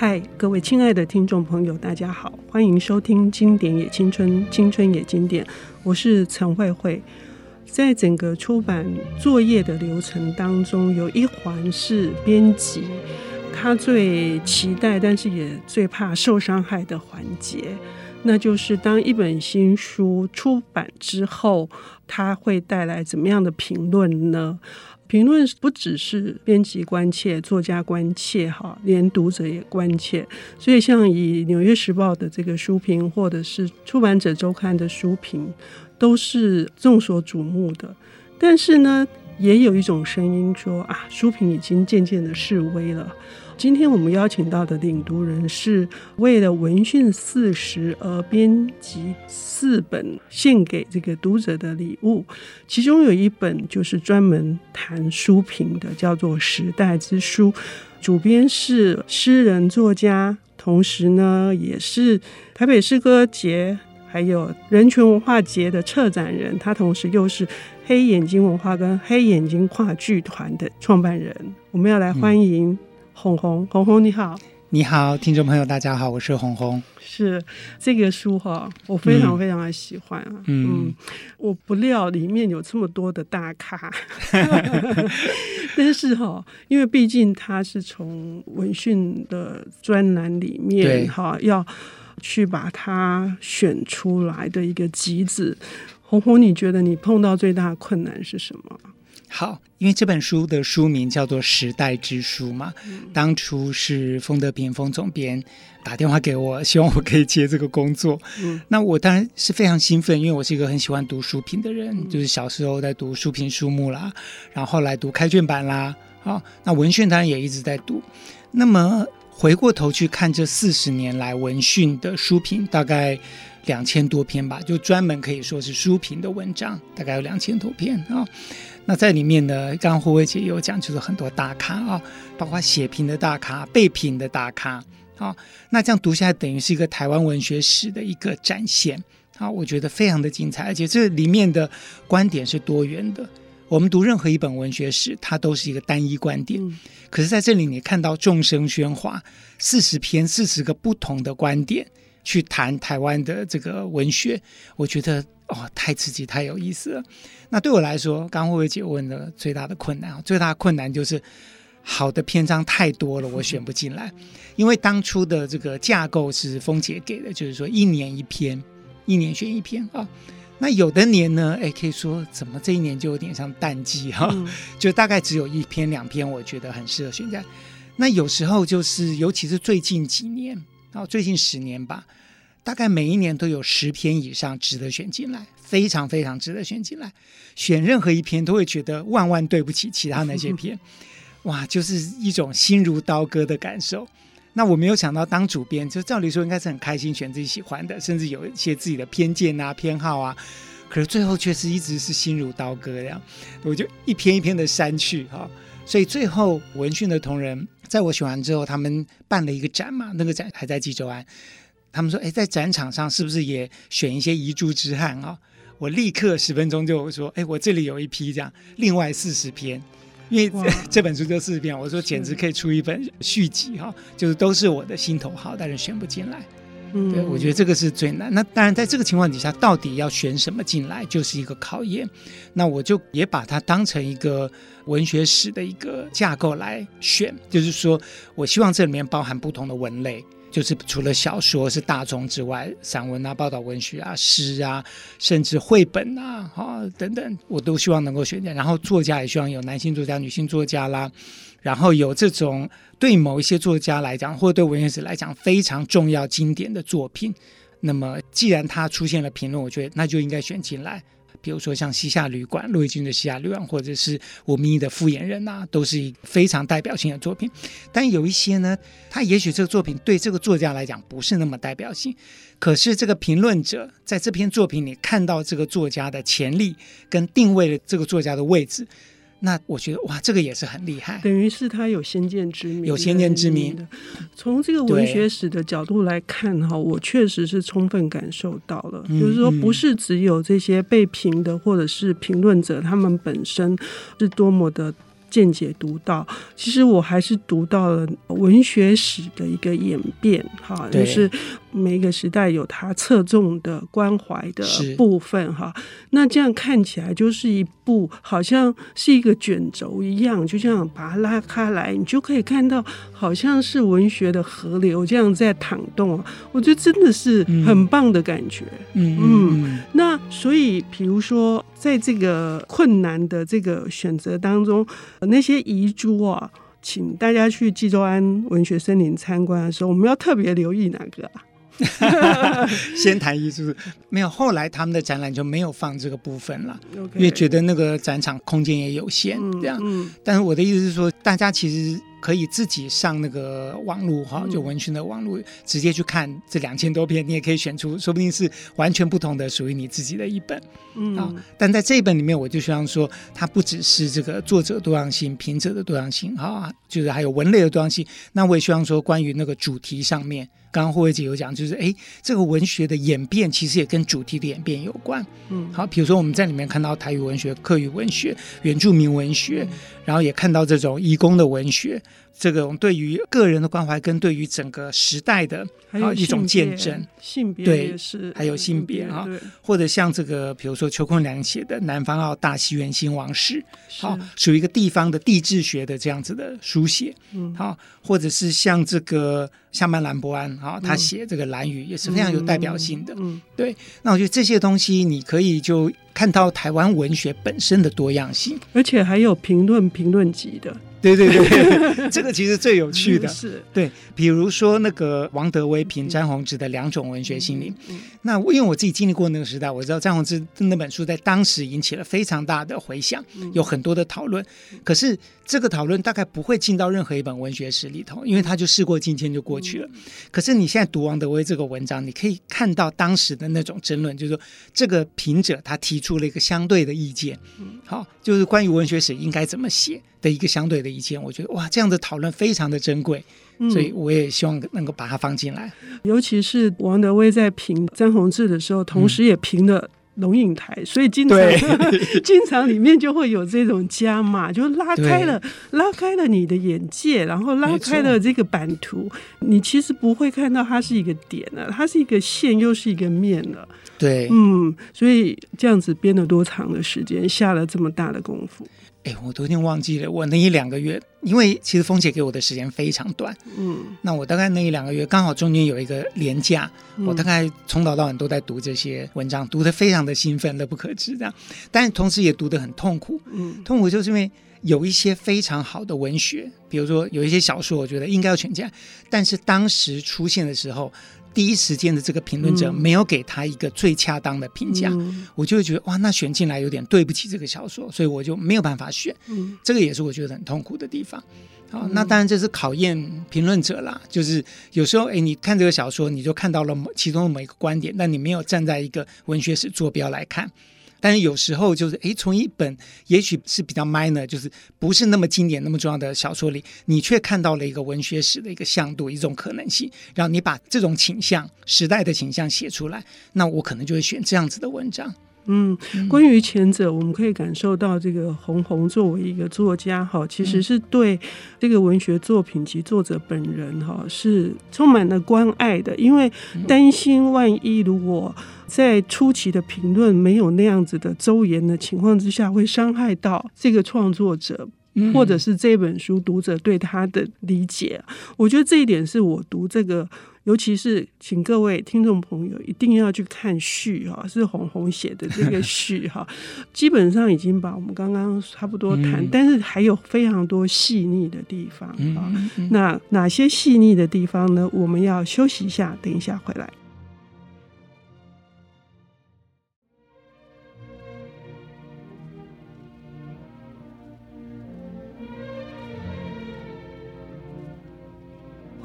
嗨，各位亲爱的听众朋友，大家好，欢迎收听《经典也青春，青春也经典》，我是陈慧慧。在整个出版作业的流程当中，有一环是编辑，他最期待，但是也最怕受伤害的环节，那就是当一本新书出版之后，他会带来怎么样的评论呢？评论不只是编辑关切、作家关切，哈，连读者也关切。所以，像以《纽约时报》的这个书评，或者是《出版者周刊》的书评，都是众所瞩目的。但是呢，也有一种声音说啊，书评已经渐渐的式微了。今天我们邀请到的领读人是为了文讯四十而编辑四本献给这个读者的礼物，其中有一本就是专门谈书评的，叫做《时代之书》，主编是诗人作家，同时呢也是台北诗歌节还有人权文化节的策展人，他同时又是黑眼睛文化跟黑眼睛话剧团的创办人。我们要来欢迎、嗯。鸿鸿，鸿鸿你好，你好，听众朋友大家好，我是红红。是这个书哈，我非常非常的喜欢啊。嗯，嗯，我不料里面有这么多的大咖，但是哈，因为毕竟他是从文讯的专栏里面哈，要去把它选出来的一个集子。红红，你觉得你碰到最大的困难是什么？好，因为这本书的书名叫做《时代之书》嘛，嗯、当初是丰德平丰总编打电话给我，希望我可以接这个工作。嗯，那我当然是非常兴奋，因为我是一个很喜欢读书评的人，嗯、就是小时候在读书评书目啦，然后后来读开卷版啦，啊，那文讯当然也一直在读。那么回过头去看这四十年来文讯的书评，大概两千多篇吧，就专门可以说是书评的文章，大概有两千多篇啊。那在里面呢，刚刚胡伟姐也有讲，就是很多大咖啊，包括写评的大咖、被评的大咖啊。那这样读下来，等于是一个台湾文学史的一个展现啊，我觉得非常的精彩，而且这里面的观点是多元的。我们读任何一本文学史，它都是一个单一观点，嗯、可是在这里你看到众生喧哗，四十篇、四十个不同的观点去谈台湾的这个文学，我觉得。哦，太刺激，太有意思了。那对我来说，刚刚慧慧姐问的最大的困难啊，最大的困难就是好的篇章太多了，我选不进来。因为当初的这个架构是峰姐给的，就是说一年一篇，一年选一篇啊。那有的年呢，哎，可以说怎么这一年就有点像淡季哈，嗯、就大概只有一篇两篇，我觉得很适合选在。那有时候就是，尤其是最近几年啊，最近十年吧。大概每一年都有十篇以上值得选进来，非常非常值得选进来。选任何一篇都会觉得万万对不起其他那些篇，哇，就是一种心如刀割的感受。那我没有想到当主编，就照理说应该是很开心选自己喜欢的，甚至有一些自己的偏见啊、偏好啊，可是最后却是一直是心如刀割这样，我就一篇一篇的删去哈。所以最后文讯的同仁在我选完之后，他们办了一个展嘛，那个展还在纪州庵。他们说：“哎，在展场上是不是也选一些遗珠之憾啊？”我立刻十分钟就说：“哎，我这里有一批这样，另外四十篇，因为哇这本书就四十篇，我说简直可以出一本续集哈，就是都是我的心头好，但是选不进来。嗯，对，我觉得这个是最难。那当然，在这个情况底下，到底要选什么进来，就是一个考验。那我就也把它当成一个文学史的一个架构来选，就是说我希望这里面包含不同的文类。”就是除了小说是大众之外，散文啊、报道文学啊、诗啊，甚至绘本啊、哈等等，我都希望能够选进。然后作家也希望有男性作家、女性作家啦，然后有这种对某一些作家来讲，或者对文学史来讲非常重要、经典的作品。那么既然它出现了评论，我觉得那就应该选进来。比如说像《西夏旅馆》，陆毅军的《西夏旅馆》，或者是吴明益的《复眼人》呐，都是一非常代表性的作品。但有一些呢，他也许这个作品对这个作家来讲不是那么代表性，可是这个评论者在这篇作品里看到这个作家的潜力，跟定位了这个作家的位置。那我觉得哇，这个也是很厉害，等于是他有先见之明，有先见之明。的。从这个文学史的角度来看哈，我确实是充分感受到了，嗯、就是说不是只有这些被评的或者是评论者他们本身是多么的见解读到，其实我还是读到了文学史的一个演变，哈，就是每一个时代有它侧重的关怀的部分，哈。那这样看起来就是一部好像是一个卷轴一样，就这样把它拉开来，你就可以看到好像是文学的河流这样在淌动。我觉得真的是很棒的感觉，嗯嗯，嗯。那所以，比如说在这个困难的这个选择当中。那些遗珠啊，请大家去济州安文学森林参观的时候，我们要特别留意哪个啊？先谈遗珠，没有，后来他们的展览就没有放这个部分了.因为觉得那个展场空间也有限，嗯、这样、嗯。但是我的意思是说，大家其实。可以自己上那个网络哈，就文讯的网络，直接去看这两千多篇，你也可以选出，说不定是完全不同的属于你自己的一本。嗯，啊，但在这一本里面，我就希望说，它不只是这个作者多样性、评者的多样性，哈，就是还有文类的多样性。那我也希望说，关于那个主题上面。刚刚慧慧姐有讲，就是哎，这个文学的演变其实也跟主题的演变有关。嗯，好，比如说我们在里面看到台语文学、客语文学、原住民文学，嗯、然后也看到这种移工的文学，这种对于个人的关怀跟对于整个时代的啊一种见证。性别对是，还有性别啊，或者像这个，比如说邱坤良写的《南方澳大西元新王室》，好，属于一个地方的地质学的这样子的书写。嗯，好，或者是像这个。夏曼兰博安啊，他写这个蓝雨也是非常有代表性的。嗯，对。那我觉得这些东西，你可以就看到台湾文学本身的多样性，而且还有评论评论集的。对对对，这个其实最有趣的。是。对，比如说那个王德威评詹宏志的两种文学心理。嗯。那因为我自己经历过那个时代，我知道詹宏志那本书在当时引起了非常大的回响，有很多的讨论。可是这个讨论大概不会进到任何一本文学史里头，因为他就事过境迁就过去了。可是你现在读王德威这个文章，你可以看到当时的那种争论，就是说这个评者他提出了一个相对的意见，好，就是关于文学史应该怎么写的一个相对的意见。我觉得哇，这样的讨论非常的珍贵，所以我也希望能够把它放进来。尤其是王德威在评詹宏志的时候，同时也评了。龙影台，所以经常 经常里面就会有这种加码，就拉开了拉开了你的眼界，然后拉开了这个版图，你其实不会看到它是一个点了，它是一个线，又是一个面了。对，嗯，所以这样子编了多长的时间，下了这么大的功夫。哎，我都已经忘记了，我那一两个月，因为其实峰姐给我的时间非常短，嗯，那我大概那一两个月刚好中间有一个连假，嗯，我大概从早到晚都在读这些文章，读得非常的兴奋，乐不可支这样，但同时也读得很痛苦，嗯，痛苦就是因为有一些非常好的文学，比如说有一些小说，我觉得应该要全价，但是当时出现的时候。第一时间的这个评论者没有给他一个最恰当的评价，嗯，我就会觉得哇，那选进来有点对不起这个小说，所以我就没有办法选。嗯，这个也是我觉得很痛苦的地方。好，那当然这是考验评论者啦，就是有时候哎，你看这个小说，你就看到了其中的某一个观点，但你没有站在一个文学史坐标来看。但是有时候就是，诶，从一本也许是比较 minor，就是不是那么经典、那么重要的小说里，你却看到了一个文学史的一个向度、一种可能性，然后你把这种倾向、时代的倾向写出来，那我可能就会选这样子的文章。嗯，关于前者，我们可以感受到这个红红作为一个作家哈，其实是对这个文学作品及作者本人哈是充满了关爱的，因为担心万一如果在初期的评论没有那样子的周延的情况之下，会伤害到这个创作者。或者是这本书读者对他的理解，我觉得这一点是我读这个，尤其是请各位听众朋友一定要去看序哈，是红红写的这个序哈，基本上已经把我们刚刚差不多谈，但是还有非常多细腻的地方啊。那哪些细腻的地方呢？我们要休息一下，等一下回来。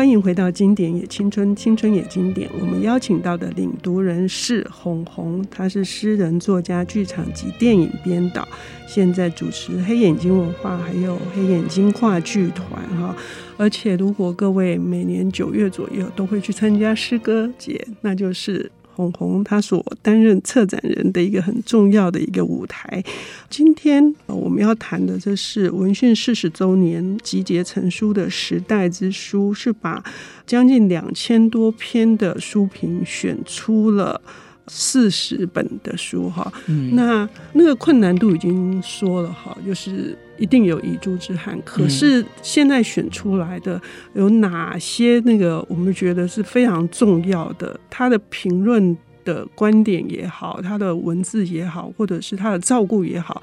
欢迎回到《经典也青春，青春也经典》。我们邀请到的领读人是红红，他是诗人、作家、剧场及电影编导，现在主持黑眼睛文化还有黑眼睛话剧团哈。而且，如果各位每年九月左右都会去参加诗歌节，那就是鸿鸿他所担任策展人的一个很重要的一个舞台。今天我们要谈的，这是文讯四十周年集结成书的《时代之书》，是把将近两千多篇的书评选出了四十本的书哈。嗯，那那个困难度已经说了哈，就是。一定有遗珠之憾，可是现在选出来的有哪些那个我们觉得是非常重要的？他的评论的观点也好，他的文字也好，或者是他的照顾也好，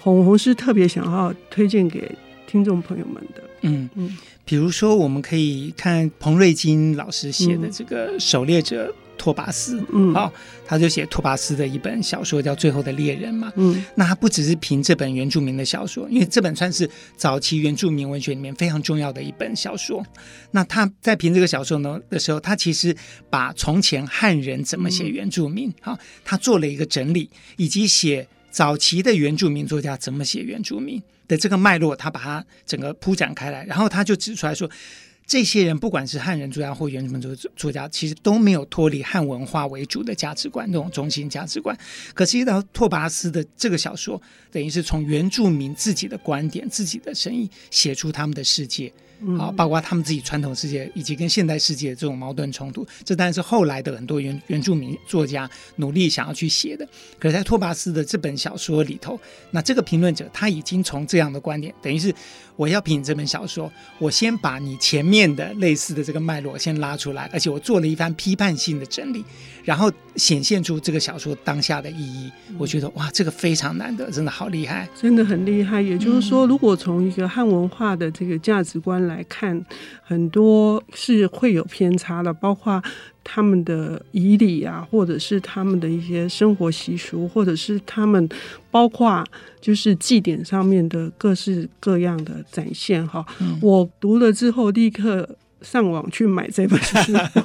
红红是特别想要推荐给听众朋友们的。嗯嗯，比如说我们可以看彭瑞金老师写的这个《狩猎者》。托巴斯，嗯，好，他就写托巴斯的一本小说叫《最后的猎人》嘛，嗯，那他不只是凭这本原住民的小说，因为这本算是早期原住民文学里面非常重要的一本小说。那他在凭这个小说呢的时候，他其实把从前汉人怎么写原住民，好，他做了一个整理，以及写早期的原住民作家怎么写原住民的这个脉络，他把它整个铺展开来，然后他就指出来说。这些人不管是汉人作家或原住民作作家，其实都没有脱离汉文化为主的价值观，那种中心价值观。可是，一到托巴斯的这个小说，等于是从原住民自己的观点、自己的声音写出他们的世界。好，包括他们自己传统世界以及跟现代世界的这种矛盾冲突，这当然是后来的很多原原住民作家努力想要去写的。可是，在托巴斯的这本小说里头，那这个评论者他已经从这样的观点，等于是我要评这本小说，我先把你前面的类似的这个脉络先拉出来，而且我做了一番批判性的整理，然后显现出这个小说当下的意义。我觉得哇，这个非常难得，真的好厉害，真的很厉害。也就是说，如果从一个汉文化的这个价值观，来看很多是会有偏差的，包括他们的仪礼啊，或者是他们的一些生活习俗，或者是他们包括就是祭典上面的各式各样的展现。哈、嗯，我读了之后立刻上网去买这本书，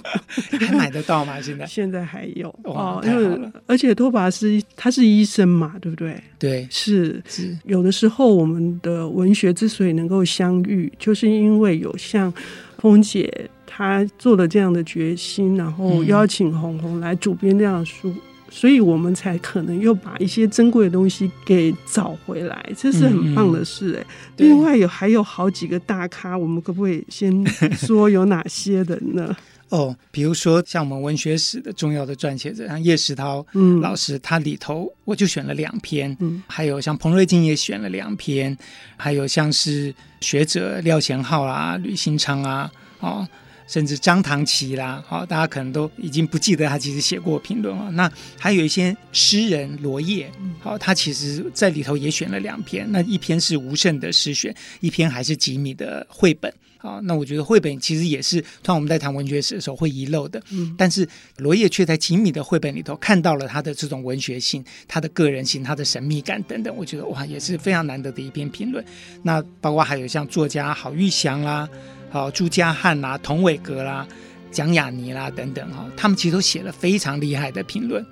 还买得到吗？现在现在还有哦，因为而且托拔斯他是医生嘛，对不对？对，是是。有的时候我们的文学之所以能够相遇，就是因为有像枫姐她做了这样的决心，然后邀请红红来主编这样的书。嗯所以我们才可能又把一些珍贵的东西给找回来，这是很棒的事哎、欸。嗯、另外有还有好几个大咖，我们可不可以先说有哪些人呢？哦，比如说像我们文学史的重要的撰写者，像叶石涛老师，嗯、他里头我就选了两篇，嗯，还有像彭瑞金也选了两篇，还有像是学者廖贤浩啊、吕新昌啊，哦。甚至张唐琪啦，好，大家可能都已经不记得他其实写过评论了。那还有一些诗人罗叶，好，他其实在里头也选了两篇，那一篇是吴胜的诗选，一篇还是吉米的绘本。好，那我觉得绘本其实也是，通常我们在谈文学史的时候会遗漏的，嗯，但是罗叶却在吉米的绘本里头看到了他的这种文学性、他的个人性、他的神秘感等等，我觉得哇，也是非常难得的一篇评论。那包括还有像作家郝玉祥啦。好，朱家汉啦、童伟格啦、蒋雅妮啦等等哈，他们其实都写了非常厉害的评论，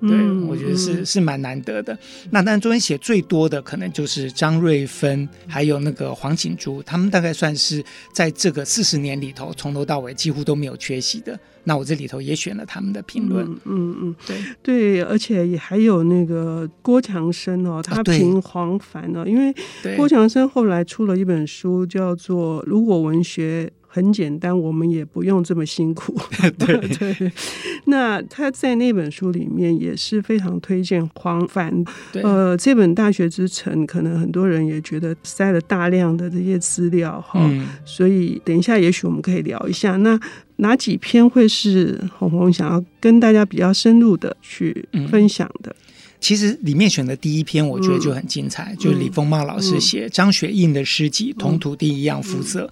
对、嗯、我觉得是是蛮难得的。那当然中间写最多的可能就是张瑞芬，还有那个黄景珠，他们大概算是在这个四十年里头从头到尾几乎都没有缺席的。那我这里头也选了他们的评论，嗯嗯，嗯。对。对，而且也还有那个郭强生哦，他评黄凡哦，因为郭强生后来出了一本书，叫做《如果文学很简单，我们也不用这么辛苦》。对 对，那他在那本书里面也是非常推荐黄帆。对呃，这本《大学之城》可能很多人也觉得塞了大量的这些资料哈，嗯、所以等一下也许我们可以聊一下那。哪几篇会是红红想要跟大家比较深入的去分享的？嗯、其实里面选的第一篇，我觉得就很精彩，嗯、就是李丰茂老师写张雪印的诗集《同土地一样肤色》。嗯嗯、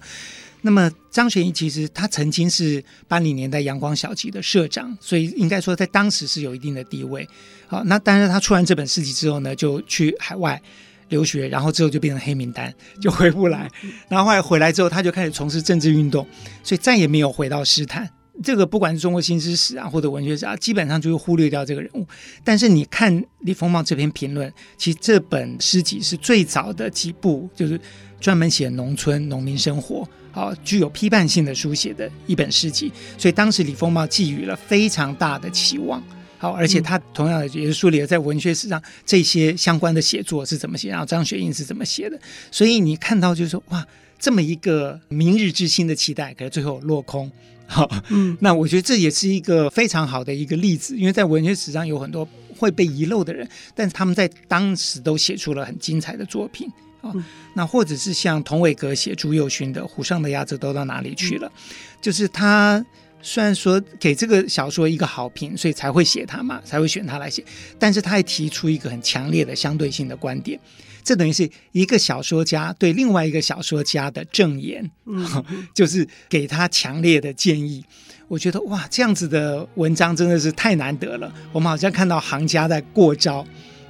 那么张玄义其实他曾经是八零年代阳光小集的社长，所以应该说在当时是有一定的地位。好，那但是他出完这本诗集之后呢，就去海外。留学，然后之后就变成黑名单，就回不来。然后后来回来之后，他就开始从事政治运动，所以再也没有回到诗坛。这个不管是中国新诗史啊，或者文学史啊，基本上就会忽略掉这个人物。但是你看李丰茂这篇评论，其实这本诗集是最早的几部，就是专门写农村农民生活啊，具有批判性的书写的一本诗集，所以当时李丰茂寄予了非常大的期望。好，而且他同样也是梳理了在文学史上这些相关的写作是怎么写，然后张雪映是怎么写的。所以你看到就是说，哇，这么一个明日之星的期待，可是最后落空。好，嗯，那我觉得这也是一个非常好的一个例子，因为在文学史上有很多会被遗漏的人，但是他们在当时都写出了很精彩的作品啊。那或者是像童伟格写朱佑勋的《湖上的鸭子都到哪里去了》，就是他。虽然说给这个小说一个好评，所以才会写他嘛，才会选他来写。但是他还提出一个很强烈的相对性的观点，这等于是一个小说家对另外一个小说家的证言，嗯，就是给他强烈的建议。我觉得哇，这样子的文章真的是太难得了。我们好像看到行家在过招。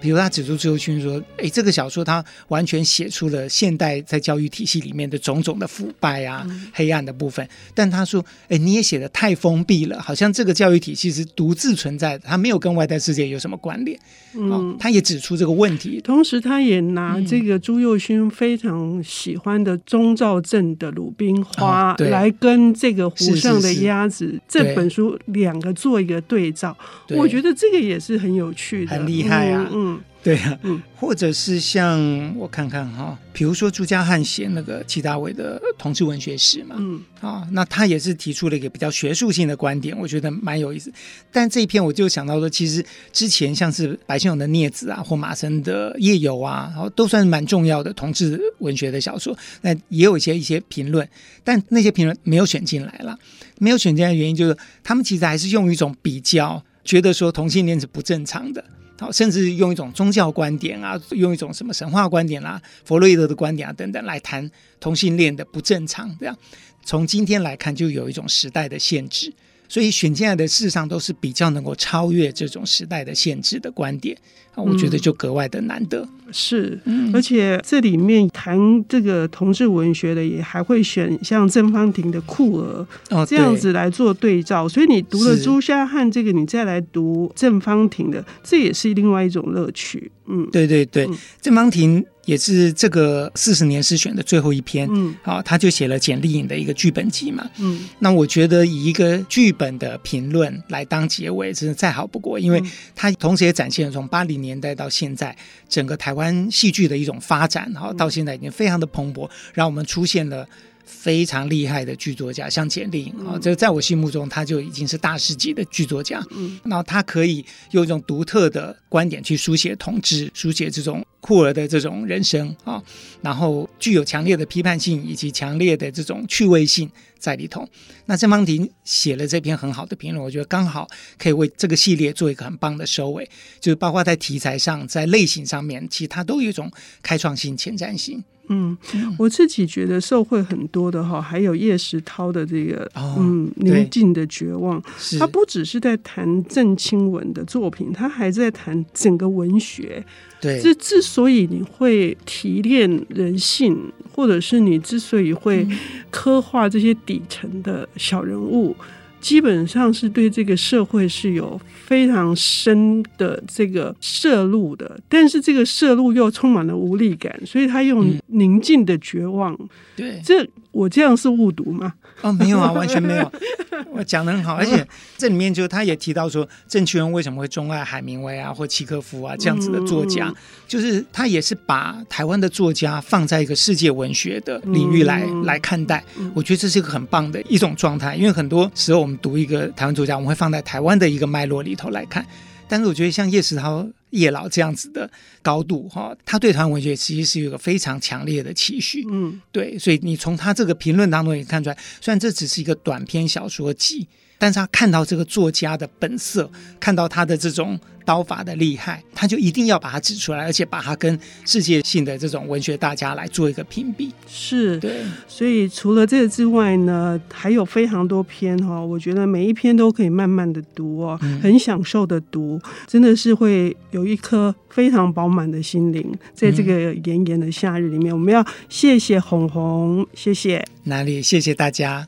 比如他指出朱宥勋说：“哎，这个小说他完全写出了现代在教育体系里面的种种的腐败啊、嗯、黑暗的部分。但他说，哎，你也写的太封闭了，好像这个教育体系是独自存在的，他没有跟外在世界有什么关联。嗯、哦，他也指出这个问题。同时，他也拿这个朱佑勋非常喜欢的钟兆镇的《鲁冰花》哦、来跟这个湖上的鸭子这本书两个做一个对照。对我觉得这个也是很有趣的，很厉害啊。嗯。嗯对啊，嗯，或者是像我看看哈，比如说朱家汉写那个祁大伟的同志文学史嘛，嗯，啊，那他也是提出了一个比较学术性的观点，我觉得蛮有意思。但这一篇我就想到说，其实之前像是白先勇的《孽子》啊，或马生的《夜游》啊，然后都算是蛮重要的同志文学的小说，那也有一些一些评论，但那些评论没有选进来了。没有选进来的原因就是他们其实还是用一种比较，觉得说同性恋是不正常的。好，甚至用一种宗教观点啊，用一种什么神话观点啦、啊、弗洛伊德的观点啊等等来谈同性恋的不正常，这样。从今天来看就有一种时代的限制，所以选进来的事实上都是比较能够超越这种时代的限制的观点。我觉得就格外的难得，嗯、是，而且这里面谈这个同志文学的，也还会选像郑方婷的《酷儿》哦，这样子来做对照。所以你读了朱砂汉这个，你再来读郑方婷的，这也是另外一种乐趣。嗯，对对对，郑芳婷。也是这个四十年诗选的最后一篇，嗯，好，他就写了简丽颖的一个剧本集嘛，嗯，那我觉得以一个剧本的评论来当结尾，真的再好不过，因为他同时也展现了从八零年代到现在整个台湾戏剧的一种发展，哈，到现在已经非常的蓬勃，让我们出现了。非常厉害的剧作家，像简莉颖啊，这个在我心目中他就已经是大师级的剧作家。嗯，然后他可以用一种独特的观点去书写同志，书写这种酷儿的这种人生啊，然后具有强烈的批判性以及强烈的这种趣味性在里头。那郑方婷写了这篇很好的评论，我觉得刚好可以为这个系列做一个很棒的收尾，就是包括在题材上、在类型上面，其实它都有一种开创性、前瞻性。嗯，我自己觉得受惠很多的哈，还有叶石涛的这个、哦、嗯宁静的绝望，他不只是在谈郑清文的作品，他还在谈整个文学。对，这之所以你会提炼人性，或者是你之所以会刻画这些底层的小人物。基本上是对这个社会是有非常深的这个摄入的，但是这个摄入又充满了无力感，所以他用宁静的绝望。嗯、对，这我这样是误读吗？哦，没有啊，完全没有。我讲的很好，而且这里面就他也提到说，郑清文为什么会钟爱海明威啊，或契诃夫啊这样子的作家，嗯、就是他也是把台湾的作家放在一个世界文学的领域来、嗯、来看待。我觉得这是一个很棒的一种状态，因为很多时候我们读一个台湾作家，我们会放在台湾的一个脉络里头来看。但是我觉得像叶石涛、叶老这样子的高度哈，他对台湾文学其实是有一个非常强烈的期许。嗯，对，所以你从他这个评论当中也看出来，虽然这只是一个短篇小说集。但是他看到这个作家的本色，看到他的这种刀法的厉害，他就一定要把它指出来，而且把它跟世界性的这种文学大家来做一个评比。是，对。所以除了这个之外呢，还有非常多篇哈，我觉得每一篇都可以慢慢的读哦，很享受的读，真的是会有一颗非常饱满的心灵，在这个炎炎的夏日里面，我们要谢谢红红，谢谢。哪里？谢谢大家。